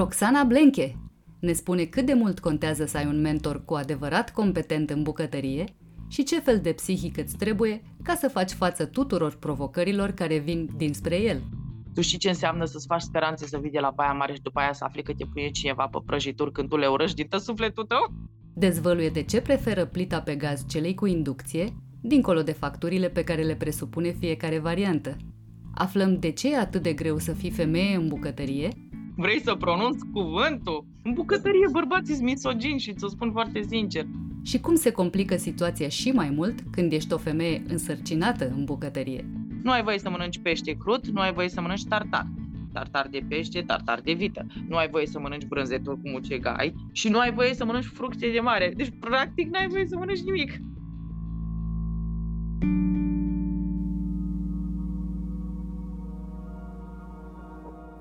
Roxana Blenche ne spune cât de mult contează să ai un mentor cu adevărat competent în bucătărie și ce fel de psihic îți trebuie ca să faci față tuturor provocărilor care vin dinspre el. Tu știi ce înseamnă să-ți faci speranțe să vii de la Baia Mare și după aia să afli că te pune cineva pe prăjituri când tu le urăști din tot sufletul tău? Dezvăluie de ce preferă plita pe gaz celei cu inducție, dincolo de facturile pe care le presupune fiecare variantă. Aflăm de ce e atât de greu să fii femeie în bucătărie Vrei să pronunț cuvântul? În bucătărie bărbații sunt misogini și ți-o spun foarte sincer. și cum se complică situația și mai mult când ești o femeie însărcinată în bucătărie. Nu ai voie să mănânci pește crud, nu ai voie să mănânci tartar. Tartar de pește, tartar de vită. Nu ai voie să mănânci brânzeturi cu mucegai și nu ai voie să mănânci fructe de mare. Deci, practic, n-ai voie să mănânci nimic.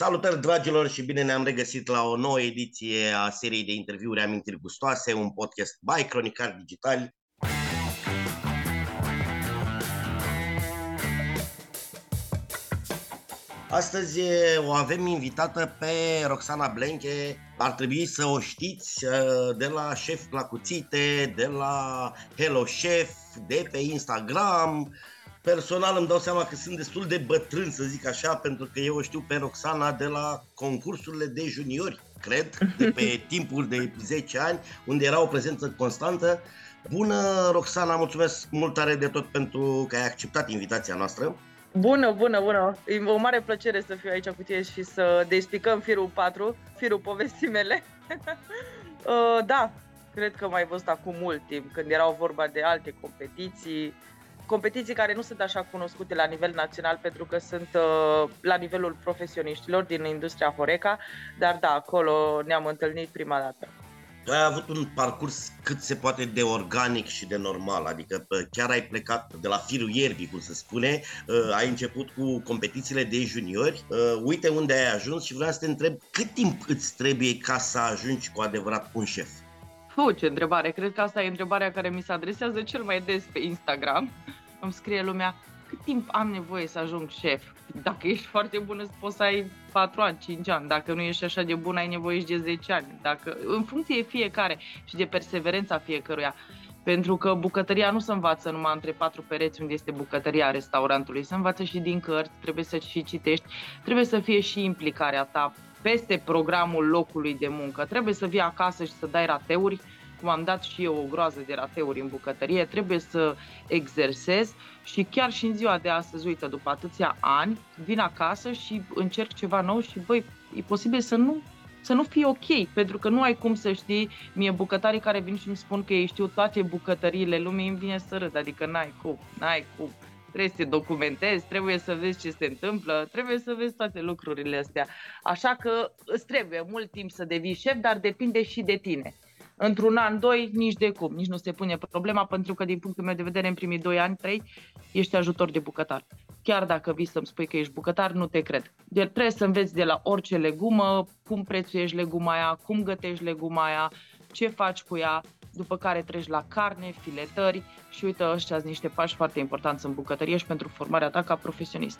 Salutări dragilor și bine ne-am regăsit la o nouă ediție a seriei de interviuri Amintiri Gustoase, un podcast by Cronicar Digital. Astăzi o avem invitată pe Roxana Blenche. Ar trebui să o știți de la Șef la Cuțite, de la Hello Chef, de pe Instagram, personal îmi dau seama că sunt destul de bătrân, să zic așa, pentru că eu o știu pe Roxana de la concursurile de juniori, cred, de pe timpuri de 10 ani, unde era o prezență constantă. Bună, Roxana, mulțumesc mult tare de tot pentru că ai acceptat invitația noastră. Bună, bună, bună! E o mare plăcere să fiu aici cu tine și să despicăm firul 4, firul povestii mele. Uh, da, cred că mai văzut acum mult timp, când erau vorba de alte competiții, competiții care nu sunt așa cunoscute la nivel național pentru că sunt uh, la nivelul profesioniștilor din industria Horeca, dar da, acolo ne-am întâlnit prima dată. Tu ai avut un parcurs cât se poate de organic și de normal, adică chiar ai plecat de la firul ierbii, cum se spune, uh, ai început cu competițiile de juniori, uh, uite unde ai ajuns și vreau să te întreb cât timp îți trebuie ca să ajungi cu adevărat un șef? Fu, ce întrebare! Cred că asta e întrebarea care mi se adresează cel mai des pe Instagram. Îmi scrie lumea, cât timp am nevoie să ajung șef? Dacă ești foarte bun, poți să ai 4 ani, 5 ani. Dacă nu ești așa de bun, ai nevoie și de 10 ani. Dacă, în funcție de fiecare și de perseverența fiecăruia. Pentru că bucătăria nu se învață numai între patru pereți unde este bucătăria restaurantului, se învață și din cărți, trebuie să și citești, trebuie să fie și implicarea ta peste programul locului de muncă. Trebuie să vii acasă și să dai rateuri, cum am dat și eu o groază de rateuri în bucătărie, trebuie să exersez și chiar și în ziua de astăzi, uite, după atâția ani, vin acasă și încerc ceva nou și, băi, e posibil să nu să nu fie ok, pentru că nu ai cum să știi, mie bucătarii care vin și îmi spun că ei știu toate bucătăriile lumii, îmi vine să râd, adică n-ai cum, n-ai cum trebuie să te documentezi, trebuie să vezi ce se întâmplă, trebuie să vezi toate lucrurile astea. Așa că îți trebuie mult timp să devii șef, dar depinde și de tine. Într-un an, doi, nici de cum, nici nu se pune problema, pentru că din punctul meu de vedere, în primii doi ani, trei, ești ajutor de bucătar. Chiar dacă vii să-mi spui că ești bucătar, nu te cred. De trebuie să înveți de la orice legumă, cum prețuiești leguma aia, cum gătești leguma aia, ce faci cu ea, după care treci la carne, filetări și uite, ăștia sunt niște pași foarte importanți în bucătărie și pentru formarea ta ca profesionist.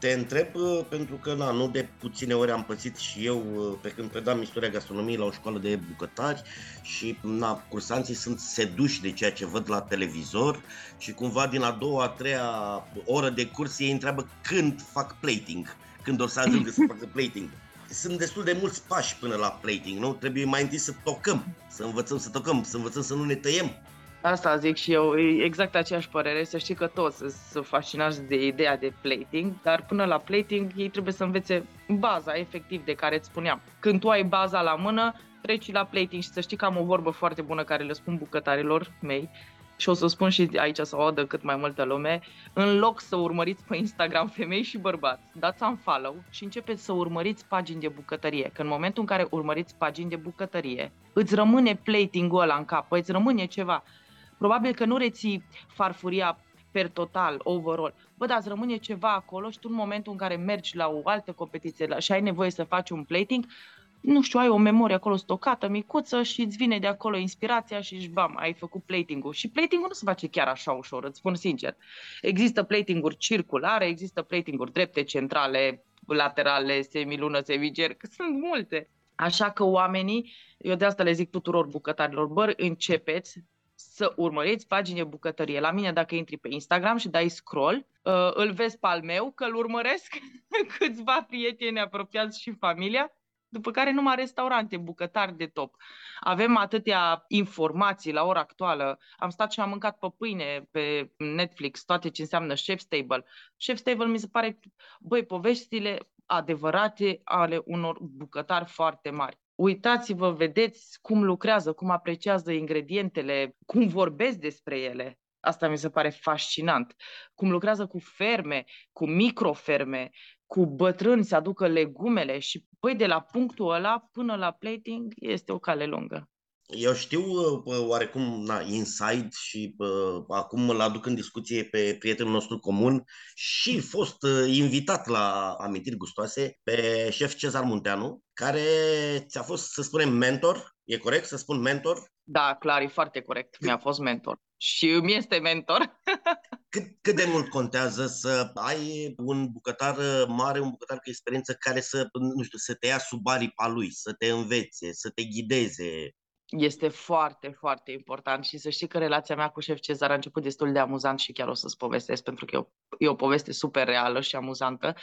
Te întreb uh, pentru că na, nu de puține ori am pățit și eu uh, pe când predam istoria gastronomiei la o școală de bucătari și na, cursanții sunt seduși de ceea ce văd la televizor și cumva din a doua, a treia oră de curs ei întreabă când fac plating, când o să ajungă să facă plating. Sunt destul de mulți pași până la plating, nu? Trebuie mai întâi să tocăm, să învățăm să tocăm, să învățăm să nu ne tăiem Asta zic și eu, e exact aceeași părere, să știi că toți sunt fascinați de ideea de plating, dar până la plating ei trebuie să învețe baza efectiv de care îți spuneam. Când tu ai baza la mână, treci la plating și să știi că am o vorbă foarte bună care le spun bucătarilor mei și o să spun și aici să o audă cât mai multă lume, în loc să urmăriți pe Instagram femei și bărbați, dați un follow și începeți să urmăriți pagini de bucătărie. Că în momentul în care urmăriți pagini de bucătărie, îți rămâne plating-ul ăla în cap, îți rămâne ceva. Probabil că nu reții farfuria per total, overall. Bă, dar îți rămâne ceva acolo și tu în momentul în care mergi la o altă competiție și ai nevoie să faci un plating, nu știu, ai o memorie acolo stocată, micuță și îți vine de acolo inspirația și bam, ai făcut plating-ul. Și plating-ul nu se face chiar așa ușor, îți spun sincer. Există plating-uri circulare, există plating-uri drepte, centrale, laterale, semilună, semicerc, sunt multe. Așa că oamenii, eu de asta le zic tuturor bucătarilor, bă, începeți, să urmăriți pagini bucătărie. La mine, dacă intri pe Instagram și dai scroll, uh, îl vezi pe al meu, că îl urmăresc câțiva prieteni apropiați și familia, după care numai restaurante, bucătari de top. Avem atâtea informații la ora actuală. Am stat și am mâncat pe pâine pe Netflix, toate ce înseamnă Chef's Table. Chef's Table mi se pare, băi, poveștile adevărate ale unor bucătari foarte mari uitați-vă, vedeți cum lucrează, cum apreciază ingredientele, cum vorbesc despre ele. Asta mi se pare fascinant. Cum lucrează cu ferme, cu microferme, cu bătrâni să aducă legumele și păi de la punctul ăla până la plating este o cale lungă. Eu știu oarecum na, inside și uh, acum îl aduc în discuție pe prietenul nostru comun și fost uh, invitat la amintiri gustoase pe șef Cezar Munteanu, care ți-a fost, să spunem, mentor. E corect să spun mentor? Da, clar, e foarte corect. Mi-a fost mentor. Și mi este mentor. cât, cât de mult contează să ai un bucătar mare, un bucătar cu experiență care să, nu știu, să te ia sub aripa lui, să te învețe, să te ghideze, este foarte, foarte important și să știi că relația mea cu șef Cezar a început destul de amuzant și chiar o să-ți povestesc pentru că e o, e o poveste super reală și amuzantă.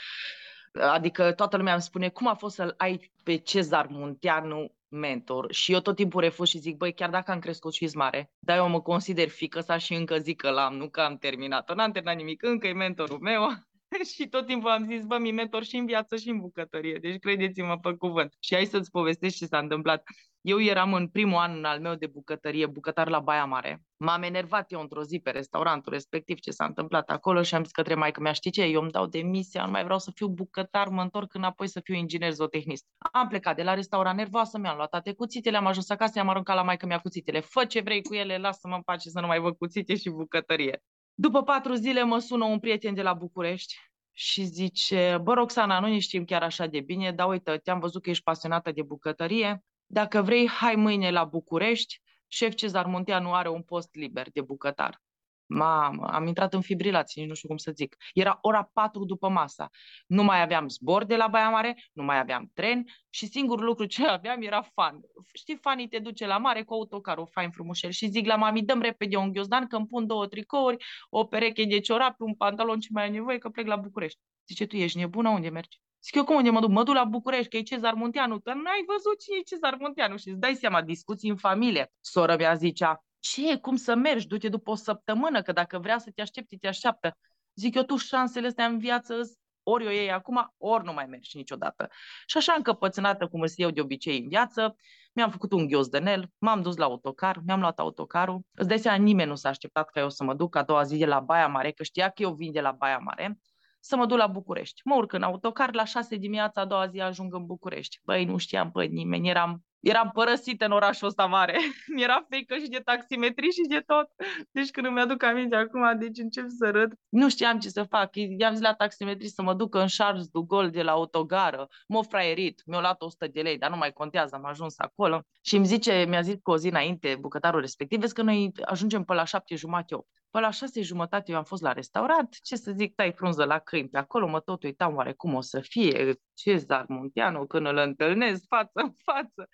Adică toată lumea îmi spune cum a fost să-l ai pe Cezar Munteanu mentor? Și eu tot timpul refuz și zic, băi, chiar dacă am crescut și mare, dar eu mă consider fică sa și încă zic că l-am, nu că am terminat-o, n-am terminat nimic, încă e mentorul meu și tot timpul am zis, bă, mi mentor și în viață și în bucătărie, deci credeți-mă pe cuvânt. Și hai să-ți povestesc ce s-a întâmplat. Eu eram în primul an al meu de bucătărie, bucătar la Baia Mare. M-am enervat eu într-o zi pe restaurantul respectiv ce s-a întâmplat acolo și am zis către maică mea, știi ce, eu îmi dau demisia, nu mai vreau să fiu bucătar, mă întorc înapoi să fiu inginer zootehnist. Am plecat de la restaurant nervoasă, mi-am luat toate cuțitele, am ajuns acasă, i-am aruncat la maică mea cuțitele. Fă ce vrei cu ele, lasă-mă în pace să nu mai văd cuțite și bucătărie. După patru zile mă sună un prieten de la București și zice, bă, Roxana, nu ne știm chiar așa de bine, dar uite, te-am văzut că ești pasionată de bucătărie, dacă vrei, hai mâine la București, șef Cezar Munteanu are un post liber de bucătar. Mamă, am intrat în fibrilație, nici nu știu cum să zic. Era ora 4 după masa. Nu mai aveam zbor de la Baia Mare, nu mai aveam tren și singurul lucru ce aveam era fan. Știi, fanii te duce la mare cu autocarul fain frumușel și zic la mami, dăm repede un ghiozdan că îmi pun două tricouri, o pereche de ciorapi, un pantalon ce mai ai nevoie că plec la București. Zice, tu ești nebună, unde mergi? Zic eu, cum unde mă duc? Mă duc la București, că e Cezar Munteanu. Că n-ai văzut cine e Cezar Munteanu și îți dai seama, discuții în familie. Sora mea zicea, ce, cum să mergi, du-te după o săptămână, că dacă vrea să te aștepte, te așteaptă. Zic eu, tu șansele astea în viață ori o iei acum, ori nu mai mergi niciodată. Și așa încăpățânată cum îți eu de obicei în viață, mi-am făcut un ghiozdanel, m-am dus la autocar, mi-am luat autocarul. Îți dai seama, nimeni nu s-a așteptat ca eu să mă duc a doua zi de la Baia Mare, că știa că eu vin de la Baia Mare să mă duc la București. Mă urc în autocar, la șase dimineața a doua zi ajung în București. Băi, nu știam pe nimeni, eram eram părăsită în orașul ăsta mare. Mi-era frică și de taximetrii și de tot. Deci când îmi aduc aminte acum, deci încep să râd. Nu știam ce să fac. I-am zis la taximetrii să mă duc în Charles de Gaulle de la autogară. M-a fraierit. Mi-a luat 100 de lei, dar nu mai contează, am ajuns acolo. Și îmi zice, mi-a zis cu o zi înainte bucătarul respectiv, vezi că noi ajungem pe la șapte jumate, opt. Pe la șase jumătate eu am fost la restaurant, ce să zic, tai frunză la câini pe acolo, mă tot uitam oare cum o să fie Cezar Munteanu când îl întâlnesc față în față.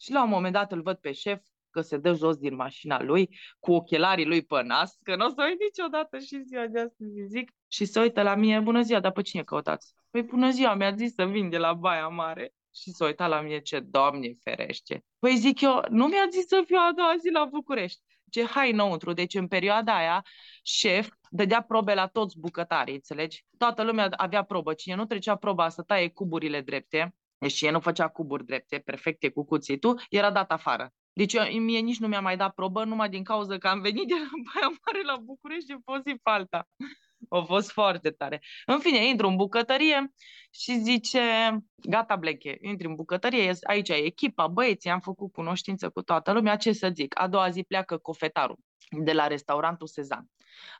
Și la un moment dat îl văd pe șef că se dă jos din mașina lui cu ochelarii lui pe nas, că nu o să uit niciodată și ziua de astăzi zic, și se uită la mine, bună ziua, dar pe cine căutați? Păi bună ziua, mi-a zis să vin de la Baia Mare. Și s-a uitat la mine, ce doamne ferește. Păi zic eu, nu mi-a zis să fiu a doua zi la București. Ce hai înăuntru. Deci în perioada aia, șef dădea probe la toți bucătarii, înțelegi? Toată lumea avea probă. Cine nu trecea proba să taie cuburile drepte, deci cine nu făcea cuburi drepte, perfecte cu cuțitul, era dat afară. Deci eu, mie nici nu mi-a mai dat probă, numai din cauza că am venit de la Baia Mare la București de o zi pe alta. A fost foarte tare. În fine, intru în bucătărie și zice, gata Bleche, intri în bucătărie, aici e echipa, băieții, am făcut cunoștință cu toată lumea, ce să zic, a doua zi pleacă cofetarul de la restaurantul Sezan.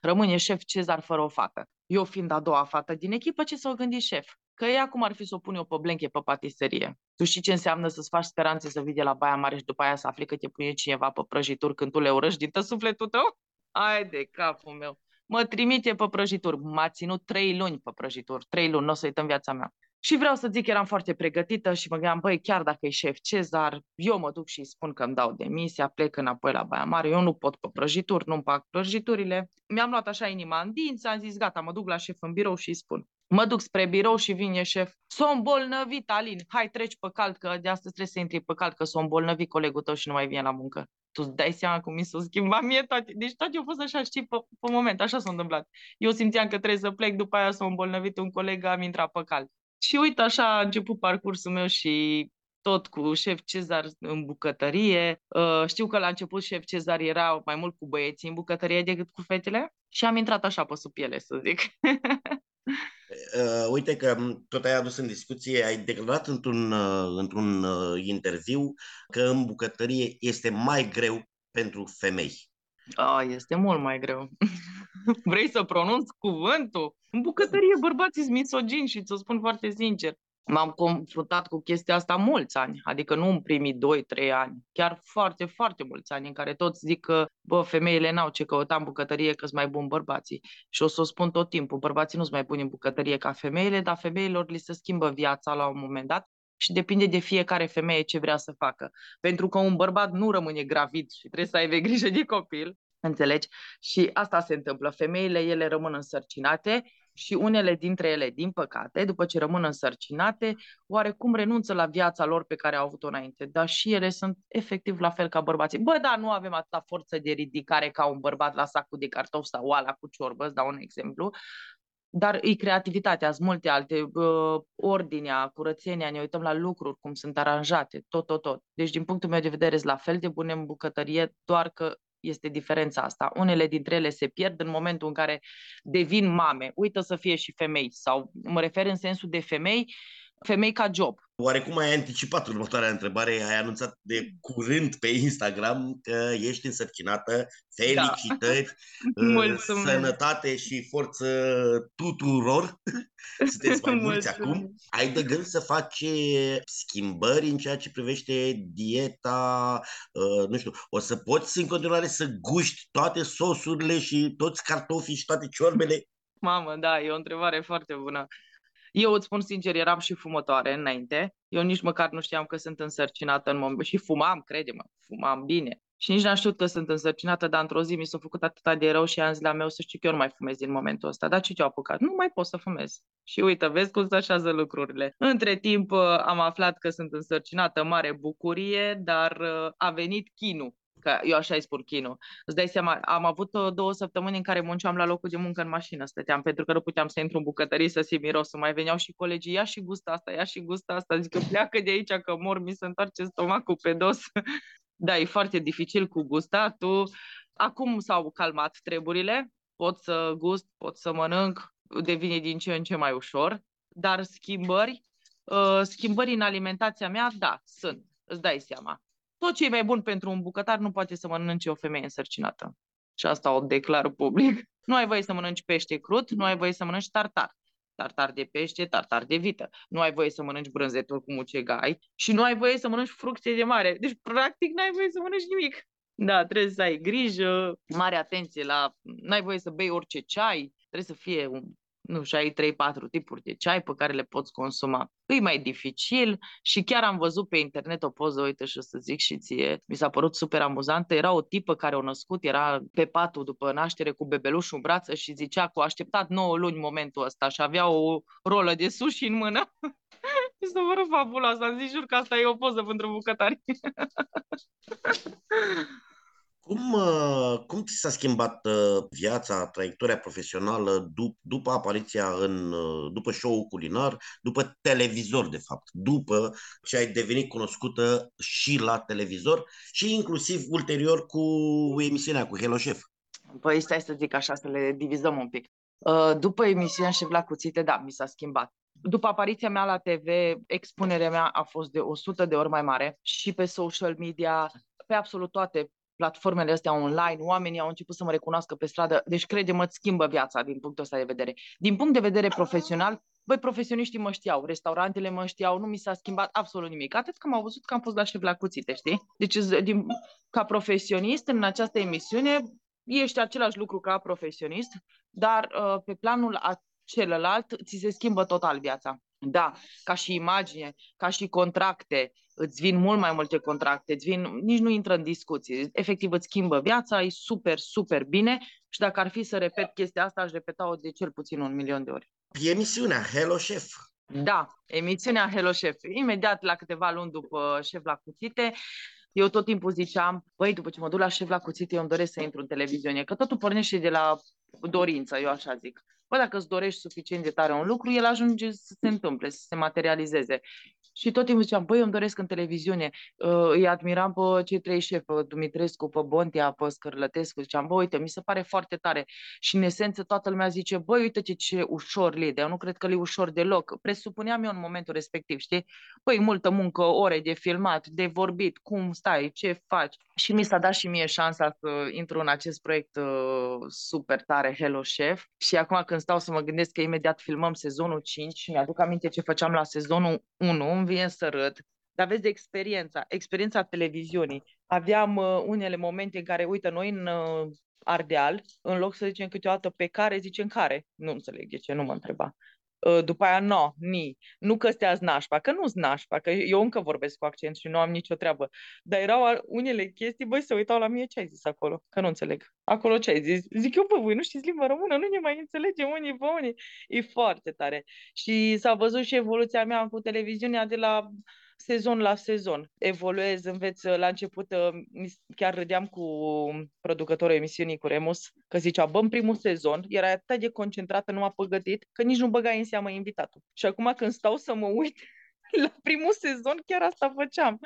Rămâne șef Cezar fără o fată. Eu fiind a doua fată din echipă, ce s-a gândit șef? Că ea cum ar fi să o pun eu pe blenche pe patiserie. Tu știi ce înseamnă să-ți faci speranțe să vii de la Baia Mare și după aia să afli că te pune cineva pe prăjituri când tu le urăști din tot sufletul tău? Ai de capul meu mă trimite pe prăjituri. M-a ținut trei luni pe prăjituri, trei luni, nu o să uităm viața mea. Și vreau să zic că eram foarte pregătită și mă gândeam, băi, chiar dacă e șef Cezar, eu mă duc și îi spun că îmi dau demisia, plec înapoi la Baia Mare, eu nu pot pe prăjituri, nu-mi fac prăjiturile. Mi-am luat așa inima în dinți, am zis, gata, mă duc la șef în birou și îi spun. Mă duc spre birou și vine șef. S-o îmbolnăvit, Alin. Hai, treci pe cald, că de astăzi trebuie să intri pe cald, că s-o îmbolnăvit colegul tău și nu mai vine la muncă tu îți dai seama cum mi s-a schimbat mie toate. Deci toate au fost așa, știi, pe, pe moment, așa s-a întâmplat. Eu simțeam că trebuie să plec, după aia s-a îmbolnăvit un coleg, am intrat pe cal. Și uite, așa a început parcursul meu și tot cu șef Cezar în bucătărie. Uh, știu că la început șef Cezar era mai mult cu băieții în bucătărie decât cu fetele și am intrat așa pe sub piele, să zic. Uh, uite că tot ai adus în discuție, ai declarat într-un, uh, într-un uh, interviu că în bucătărie este mai greu pentru femei. A, este mult mai greu. Vrei să pronunț cuvântul? În bucătărie bărbații sunt misogini și ți-o spun foarte sincer. M-am confruntat cu chestia asta mulți ani, adică nu în primii 2-3 ani, chiar foarte, foarte mulți ani în care toți zic că, bă, femeile n-au ce căuta în bucătărie că sunt mai buni bărbații. Și o să o spun tot timpul, bărbații nu sunt mai buni în bucătărie ca femeile, dar femeilor li se schimbă viața la un moment dat și depinde de fiecare femeie ce vrea să facă. Pentru că un bărbat nu rămâne gravid și trebuie să aibă grijă de copil, înțelegi? Și asta se întâmplă. Femeile, ele rămân însărcinate și unele dintre ele, din păcate, după ce rămân însărcinate, oarecum renunță la viața lor pe care au avut-o înainte. Dar și ele sunt efectiv la fel ca bărbații. Bă, da, nu avem atâta forță de ridicare ca un bărbat la sacul de cartofi sau oala cu ciorbă, îți dau un exemplu, dar e creativitatea, sunt multe alte, uh, ordinea, curățenia, ne uităm la lucruri, cum sunt aranjate, tot, tot, tot. Deci, din punctul meu de vedere, sunt la fel de bune în bucătărie, doar că este diferența asta. Unele dintre ele se pierd în momentul în care devin mame. Uită să fie și femei sau mă refer în sensul de femei, femei ca job. Oarecum ai anticipat următoarea întrebare, ai anunțat de curând pe Instagram că ești însărcinată, felicitări, da. sănătate și forță tuturor, sunteți mai mulți acum. Ai de gând să faci schimbări în ceea ce privește dieta, uh, nu știu, o să poți în continuare să guști toate sosurile și toți cartofii și toate ciorbele? Mamă, da, e o întrebare foarte bună. Eu îți spun sincer, eram și fumătoare înainte. Eu nici măcar nu știam că sunt însărcinată în moment. Și fumam, crede-mă, fumam bine. Și nici n-am știut că sunt însărcinată, dar într-o zi mi s-a făcut atât de rău și am zis la meu să știu că eu nu mai fumez din momentul ăsta. Dar ce ce-au apucat? Nu mai pot să fumez. Și uite, vezi cum se așează lucrurile. Între timp am aflat că sunt însărcinată, mare bucurie, dar a venit chinul că eu așa îi spun chinu. Îți dai seama, am avut uh, două săptămâni în care munceam la locul de muncă în mașină, stăteam, pentru că nu puteam să intru în bucătărie să simt mirosul. Mai veneau și colegii, ia și gustă asta, ia și gustă asta, zic că pleacă de aici că mor, mi se întoarce stomacul pe dos. da, e foarte dificil cu gustatul. Acum s-au calmat treburile, pot să gust, pot să mănânc, devine din ce în ce mai ușor, dar schimbări, uh, schimbări în alimentația mea, da, sunt îți dai seama. Tot ce e mai bun pentru un bucătar nu poate să mănânce o femeie însărcinată. Și asta o declar public. Nu ai voie să mănânci pește crud, nu ai voie să mănânci tartar. Tartar de pește, tartar de vită. Nu ai voie să mănânci brânzeturi cu mucegai și nu ai voie să mănânci fructe de mare. Deci, practic, n-ai voie să mănânci nimic. Da, trebuie să ai grijă, mare atenție la... N-ai voie să bei orice ceai, trebuie să fie un nu știu, ai 3-4 tipuri de ceai pe care le poți consuma. E mai dificil și chiar am văzut pe internet o poză, uite și o să zic și ție, mi s-a părut super amuzantă, era o tipă care o născut, era pe patul după naștere cu bebelușul în brață și zicea că a așteptat 9 luni momentul ăsta și avea o rolă de sushi în mână. Mi s-a părut fabulos, am zis jur că asta e o poză pentru bucătari. Cum, uh, cum ți s-a schimbat uh, viața, traiectoria profesională dup- după apariția în, uh, după show culinar, după televizor, de fapt, după ce ai devenit cunoscută și la televizor și inclusiv ulterior cu emisiunea cu Hello Chef? Păi stai să zic așa, să le divizăm un pic. După emisiunea Șef la cuțite, da, mi s-a schimbat. După apariția mea la TV, expunerea mea a fost de 100 de ori mai mare și pe social media, pe absolut toate platformele astea online, oamenii au început să mă recunoască pe stradă, deci crede-mă, îți schimbă viața din punctul ăsta de vedere. Din punct de vedere profesional, băi, profesioniștii mă știau, restaurantele mă știau, nu mi s-a schimbat absolut nimic. Atât că am văzut că am fost la șef la cuțite, știi? Deci, din, ca profesionist în această emisiune, ești același lucru ca profesionist, dar uh, pe planul celălalt ți se schimbă total viața. Da, ca și imagine, ca și contracte, îți vin mult mai multe contracte, îți vin, nici nu intră în discuții. Efectiv îți schimbă viața, e super, super bine și dacă ar fi să repet chestia asta, aș repeta-o de cel puțin un milion de ori. Emisiunea Hello Chef. Da, emisiunea Hello Chef. Imediat la câteva luni după Șef la cuțite, eu tot timpul ziceam, băi, după ce mă duc la șef la cuțite, eu îmi doresc să intru în televiziune, că totul pornește de la dorință, eu așa zic. Bă, dacă îți dorești suficient de tare un lucru, el ajunge să se întâmple, să se materializeze. Și tot timpul ziceam, băi, eu îmi doresc în televiziune. Uh, îi admiram pe cei trei șefi, pe Dumitrescu, pe Bontia, pe Scărlătescu. Ziceam, bă, uite, mi se pare foarte tare. Și în esență toată lumea zice, băi, uite ce, ce ușor li Eu nu cred că li ușor deloc. Presupuneam eu în momentul respectiv, știi? Băi, multă muncă, ore de filmat, de vorbit, cum stai, ce faci. Și mi s-a dat și mie șansa să intru în acest proiect uh, super tare, Hello Chef. Și acum când stau să mă gândesc că imediat filmăm sezonul 5 și mi-aduc aminte ce făceam la sezonul 1, îmi vine să râd. Dar vezi experiența, experiența televiziunii. Aveam uh, unele momente în care, uite, noi în uh, Ardeal, în loc să zicem câteodată pe care, zicem care. Nu înțeleg de ce, nu mă întreba. Ă, după aia no, ni, nu că stea nașpa, că nu nașpa, că eu încă vorbesc cu accent și nu am nicio treabă. Dar erau unele chestii, băi, se uitau la mine ce ai zis acolo, că nu înțeleg. Acolo ce ai zis? Zic eu, bă, voi nu știți limba română, nu ne mai înțelegem unii pe unii. E foarte tare. Și s-a văzut și evoluția mea cu televiziunea de la sezon la sezon. Evoluez, înveți, la început uh, chiar râdeam cu producătorul emisiunii cu Remus, că zicea, bă, în primul sezon era atât de concentrată, nu a păgătit, că nici nu băgai în seamă invitatul. Și acum când stau să mă uit la primul sezon, chiar asta făceam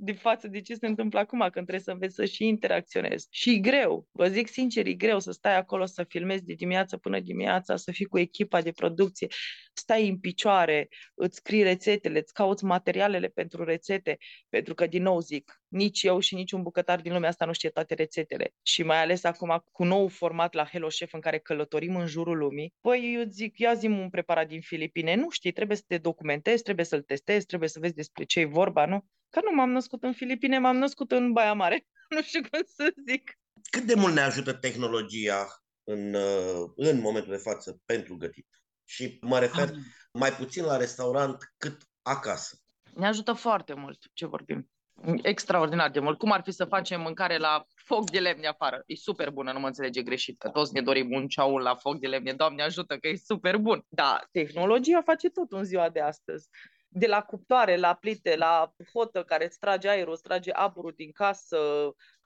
de față de ce se întâmplă acum, când trebuie să înveți să și interacționezi. Și e greu, vă zic sincer, e greu să stai acolo, să filmezi de dimineață până dimineața, să fii cu echipa de producție, stai în picioare, îți scrii rețetele, îți cauți materialele pentru rețete, pentru că, din nou zic, nici eu și nici un bucătar din lumea asta nu știe toate rețetele. Și mai ales acum cu nou format la Hello Chef în care călătorim în jurul lumii, păi eu zic, ia zi un preparat din Filipine, nu știi, trebuie să te documentezi, trebuie să-l testezi, trebuie să vezi despre ce e vorba, nu? Că nu m-am născut în Filipine, m-am născut în Baia Mare. nu știu cum să zic. Cât de mult ne ajută tehnologia în, uh, în momentul de față pentru gătit? Și mă refer Am. mai puțin la restaurant cât acasă. Ne ajută foarte mult ce vorbim. Extraordinar de mult. Cum ar fi să facem mâncare la foc de lemne afară? E super bună, nu mă înțelege greșit, că toți ne dorim un ceaul la foc de lemne. Doamne ajută că e super bun. Da, tehnologia face tot în ziua de astăzi de la cuptoare, la plite, la hotă care îți trage aerul, îți trage aburul din casă,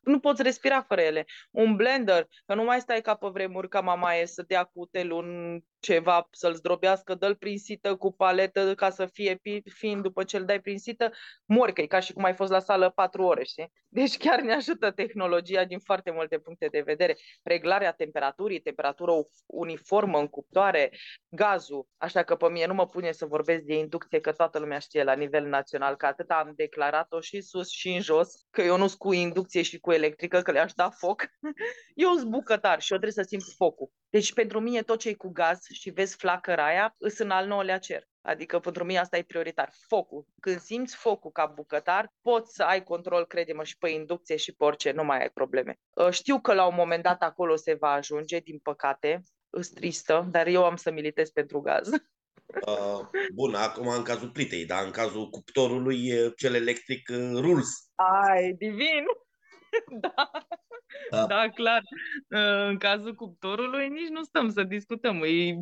nu poți respira fără ele. Un blender, că nu mai stai ca pe vremuri ca mama e să dea cu un ceva, să-l zdrobească, dă-l prin sită cu paletă ca să fie fin după ce îl dai prin sită, mori, că e ca și cum ai fost la sală patru ore, știi? Deci chiar ne ajută tehnologia din foarte multe puncte de vedere. Reglarea temperaturii, temperatură uniformă în cuptoare, gazul. Așa că pe mine nu mă pune să vorbesc de inducție, că toată lumea știe la nivel național că atât am declarat-o și sus și în jos, că eu nu sunt cu inducție și cu electrică, că le-aș da foc. Eu sunt bucătar și eu trebuie să simt focul. Deci pentru mine tot ce e cu gaz și vezi flacăra aia, îs în al nouălea cer. Adică pentru mine asta e prioritar. Focul. Când simți focul ca bucătar, poți să ai control, crede-mă, și pe inducție și pe orice, nu mai ai probleme. Ă, știu că la un moment dat acolo se va ajunge, din păcate, îs tristă, dar eu am să militez pentru gaz. Uh, bun, acum în cazul plitei, dar în cazul cuptorului, cel electric uh, rules. Ai, divin! da. da. Da, clar. Uh, în cazul cuptorului nici nu stăm să discutăm. E,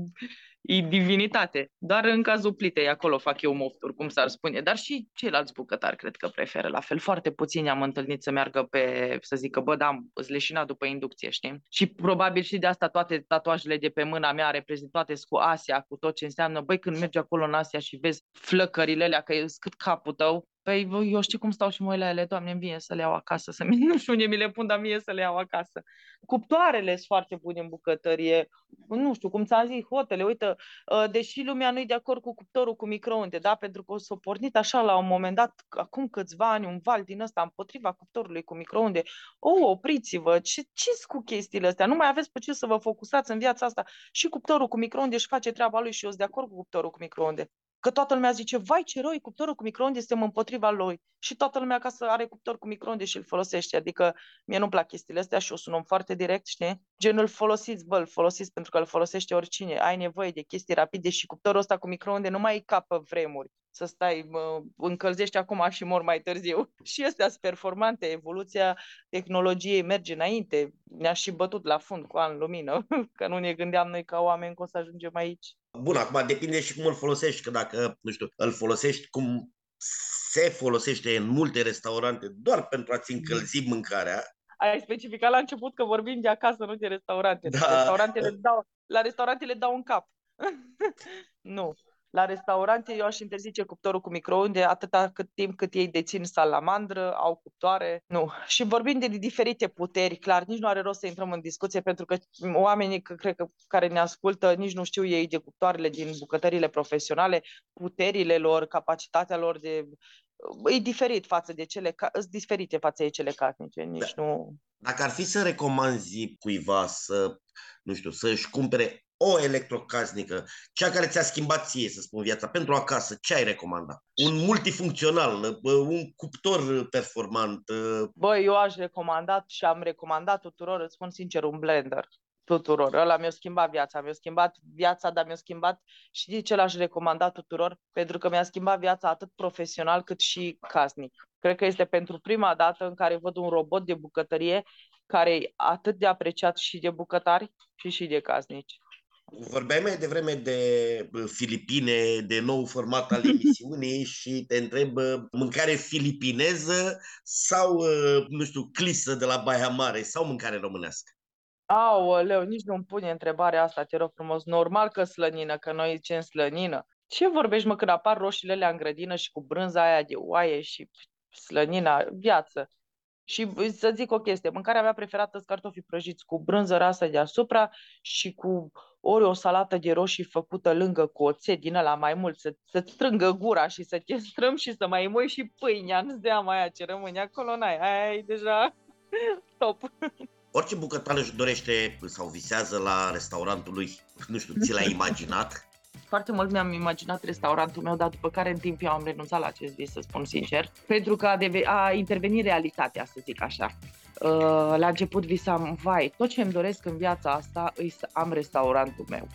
e divinitate. Doar în cazul plitei, acolo fac eu mofturi, cum s-ar spune. Dar și ceilalți bucătari cred că preferă la fel. Foarte puțini am întâlnit să meargă pe, să zică, bă, da, am leșinat după inducție, știi? Și probabil și de asta toate tatuajele de pe mâna mea reprezentate cu Asia, cu tot ce înseamnă. Băi, când mergi acolo în Asia și vezi flăcările alea, că e cât capul tău, Păi eu știu cum stau și mă la ele, doamne, îmi vine să le iau acasă, să nu știu unde mi le pun, dar mie să le iau acasă. Cuptoarele sunt foarte bune în bucătărie, nu știu, cum ți-am zis, hotele, uite, ă, deși lumea nu-i de acord cu cuptorul cu microunde, da, pentru că o s-a pornit așa la un moment dat, acum câțiva ani, un val din ăsta împotriva cuptorului cu microunde, o, opriți-vă, ce ce cu chestiile astea? Nu mai aveți pe ce să vă focusați în viața asta. Și cuptorul cu microunde își face treaba lui și eu sunt de acord cu cuptorul cu microunde. Că toată lumea zice, vai ce rău, cuptorul cu microunde, suntem împotriva lui. Și toată lumea acasă are cuptor cu microunde și îl folosește. Adică mie nu-mi plac chestiile astea și o sun om foarte direct, știi? Gen îl folosiți, bă, îl folosiți pentru că îl folosește oricine. Ai nevoie de chestii rapide și cuptorul ăsta cu microunde nu mai e ca pe vremuri să stai, mă, încălzești acum și mor mai târziu. Și astea sunt performante, evoluția tehnologiei merge înainte. Ne-a și bătut la fund cu an lumină, că nu ne gândeam noi ca oameni că o să ajungem aici. Bun, acum depinde și cum îl folosești, că dacă, nu știu, îl folosești cum se folosește în multe restaurante doar pentru a-ți încălzi mâncarea. Ai specificat la început că vorbim de acasă, nu de restaurante. Da. Restaurantele dau, la restaurantele dau un cap. nu. La restaurante eu aș interzice cuptorul cu microunde atâta cât timp cât ei dețin salamandră, au cuptoare. Nu. Și vorbim de diferite puteri, clar, nici nu are rost să intrăm în discuție pentru că oamenii cred că, care ne ascultă nici nu știu ei de cuptoarele din bucătările profesionale, puterile lor, capacitatea lor de e diferit față de cele, sunt diferite față de cele casnice, nici da. nu... Dacă ar fi să recomanzi cuiva să, nu știu, să-și cumpere o electrocasnică, cea care ți-a schimbat ție, să spun, viața, pentru acasă, ce ai recomanda? Un multifuncțional, un cuptor performant? Băi, eu aș recomanda și am recomandat tuturor, îți spun sincer, un blender tuturor. Ăla mi-a schimbat viața, mi-a schimbat viața, dar mi-a schimbat și de ce l-aș recomanda tuturor? Pentru că mi-a schimbat viața atât profesional cât și casnic. Cred că este pentru prima dată în care văd un robot de bucătărie care e atât de apreciat și de bucătari și și de casnici. Vorbeai mai devreme de Filipine, de nou format al emisiunii și te întreb mâncare filipineză sau, nu știu, clisă de la Baia Mare sau mâncare românească? Aoleu, nici nu-mi pune întrebarea asta, te rog frumos. Normal că slănină, că noi zicem slănină. Ce vorbești, mă, când apar roșiile alea în grădină și cu brânza aia de oaie și slănina, viață. Și să zic o chestie, mâncarea mea preferată sunt cartofii prăjiți cu brânză rasă deasupra și cu ori o salată de roșii făcută lângă cu oțet din ăla mai mult, să, să strângă gura și să te strâm și să mai mui și pâinea, nu-ți dea mai aia ce rămâne acolo, n-ai, aia e deja top. Orice bucătar își dorește sau visează la restaurantul lui, nu știu, ți l-ai imaginat? Foarte mult mi-am imaginat restaurantul meu, dar după care în timp eu am renunțat la acest vis, să spun sincer, pentru că a, deve- a intervenit realitatea, să zic așa. Uh, la început visam, vai, tot ce îmi doresc în viața asta e să am restaurantul meu.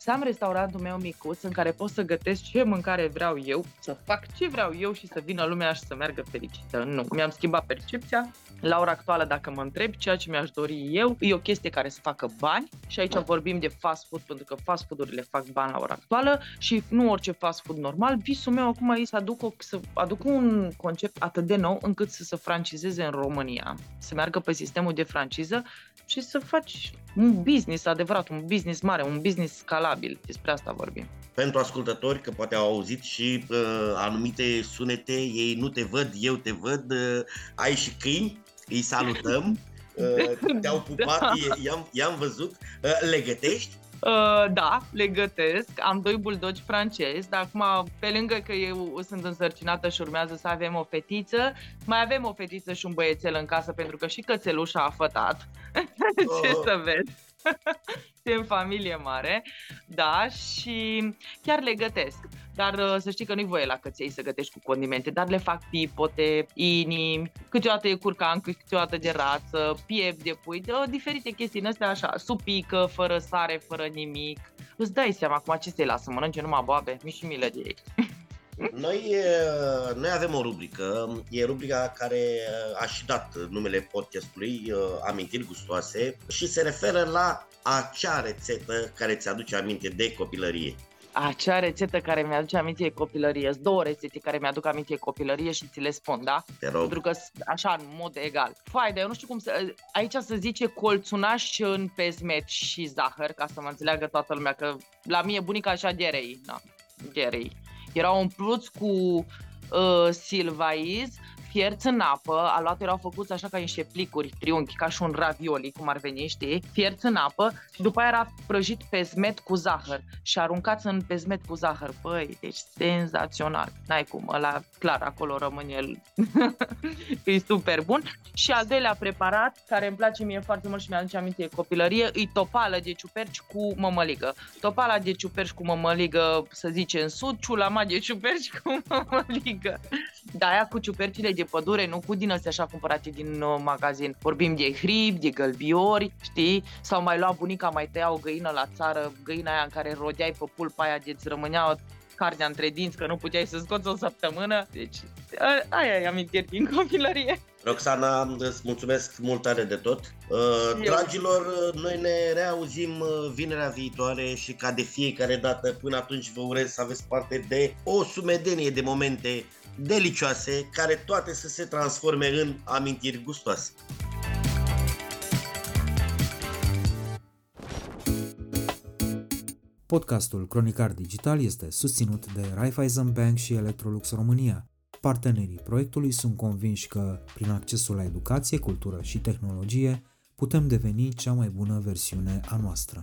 Să am restaurantul meu micuț în care pot să gătesc ce mâncare vreau eu, să fac ce vreau eu și să vină lumea și să meargă fericită. Nu, mi-am schimbat percepția. La ora actuală, dacă mă întreb ceea ce mi-aș dori eu, e o chestie care să facă bani și aici vorbim de fast food pentru că fast food-urile fac bani la ora actuală și nu orice fast food normal. Visul meu acum e să aduc, o, să aduc un concept atât de nou încât să se francizeze în România, să meargă pe sistemul de franciză și să faci un business adevărat, un business mare, un business scalabil. Despre asta vorbim. Pentru ascultători, că poate au auzit și uh, anumite sunete, ei nu te văd, eu te văd, uh, ai și câini, îi salutăm, uh, te-au pupat, da. i-am, i-am văzut, uh, le gătești? Uh, da, le gătesc. Am doi buldogi francezi, dar acum, pe lângă că eu sunt însărcinată și urmează să avem o fetiță, mai avem o fetiță și un băiețel în casă, pentru că și cățelușa a fătat. Oh. Ce să vezi? în familie mare, da, și chiar le gătesc. Dar uh, să știi că nu-i voie la căței să gătești cu condimente, dar le fac pipote, inimi, câteodată e curcan, câteodată de rață, piept de pui, de, diferite chestii astea așa, supică, fără sare, fără nimic. Îți dai seama acum ce să-i lasă, mănânce numai boabe, mi și milă de ei. Noi, noi avem o rubrică, e rubrica care a și dat numele podcastului, Amintiri Gustoase, și se referă la acea rețetă care ți aduce aminte de copilărie. Acea rețetă care mi-aduce aminte de copilărie, sunt două rețete care mi-aduc aminte de copilărie și ți le spun, da? Te rog. Pentru că așa, în mod egal. Fai, dar eu nu știu cum să... Aici se zice colțunaș în pezmet și zahăr, ca să mă înțeleagă toată lumea, că la mine bunica așa derei, da, derei erau umpluți cu uh, silvaiz, fierți în apă, aluatul erau făcuți așa ca niște plicuri, triunghi, ca și un ravioli, cum ar veni, știi, fierți în apă și după aia era prăjit pe zmet cu zahăr și aruncați în pe zmet cu zahăr. Păi, deci senzațional. N-ai cum, ăla clar acolo rămâne el. e super bun. Și al doilea preparat, care îmi place mie foarte mult și mi-aduce aminte de copilărie, e topală de ciuperci cu mămăligă. Topala de ciuperci cu mămăligă, să zice în sud, ciulama de ciuperci cu mămăligă. Da, aia cu ciupercile de pădure, nu cu din astea așa cumpărate din uh, magazin. Vorbim de hribi, de gălbiori, știi? Sau mai lua bunica, mai tăia o găină la țară, găina aia în care rodeai pe pulpa aia de îți rămânea carnea între dinți, că nu puteai să scoți o săptămână. Deci, aia e amintiri din copilărie. Roxana, îți mulțumesc mult tare de tot. Uh, dragilor, noi ne reauzim uh, vinerea viitoare și ca de fiecare dată, până atunci vă urez să aveți parte de o sumedenie de momente delicioase care toate să se transforme în amintiri gustoase. Podcastul Cronicar Digital este susținut de Raiffeisen Bank și Electrolux România. Partenerii proiectului sunt convinși că, prin accesul la educație, cultură și tehnologie, putem deveni cea mai bună versiune a noastră.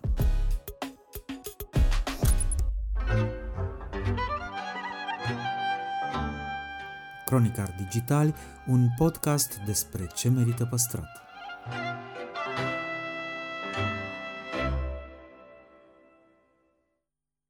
Cronicar Digital, un podcast despre ce merită păstrat.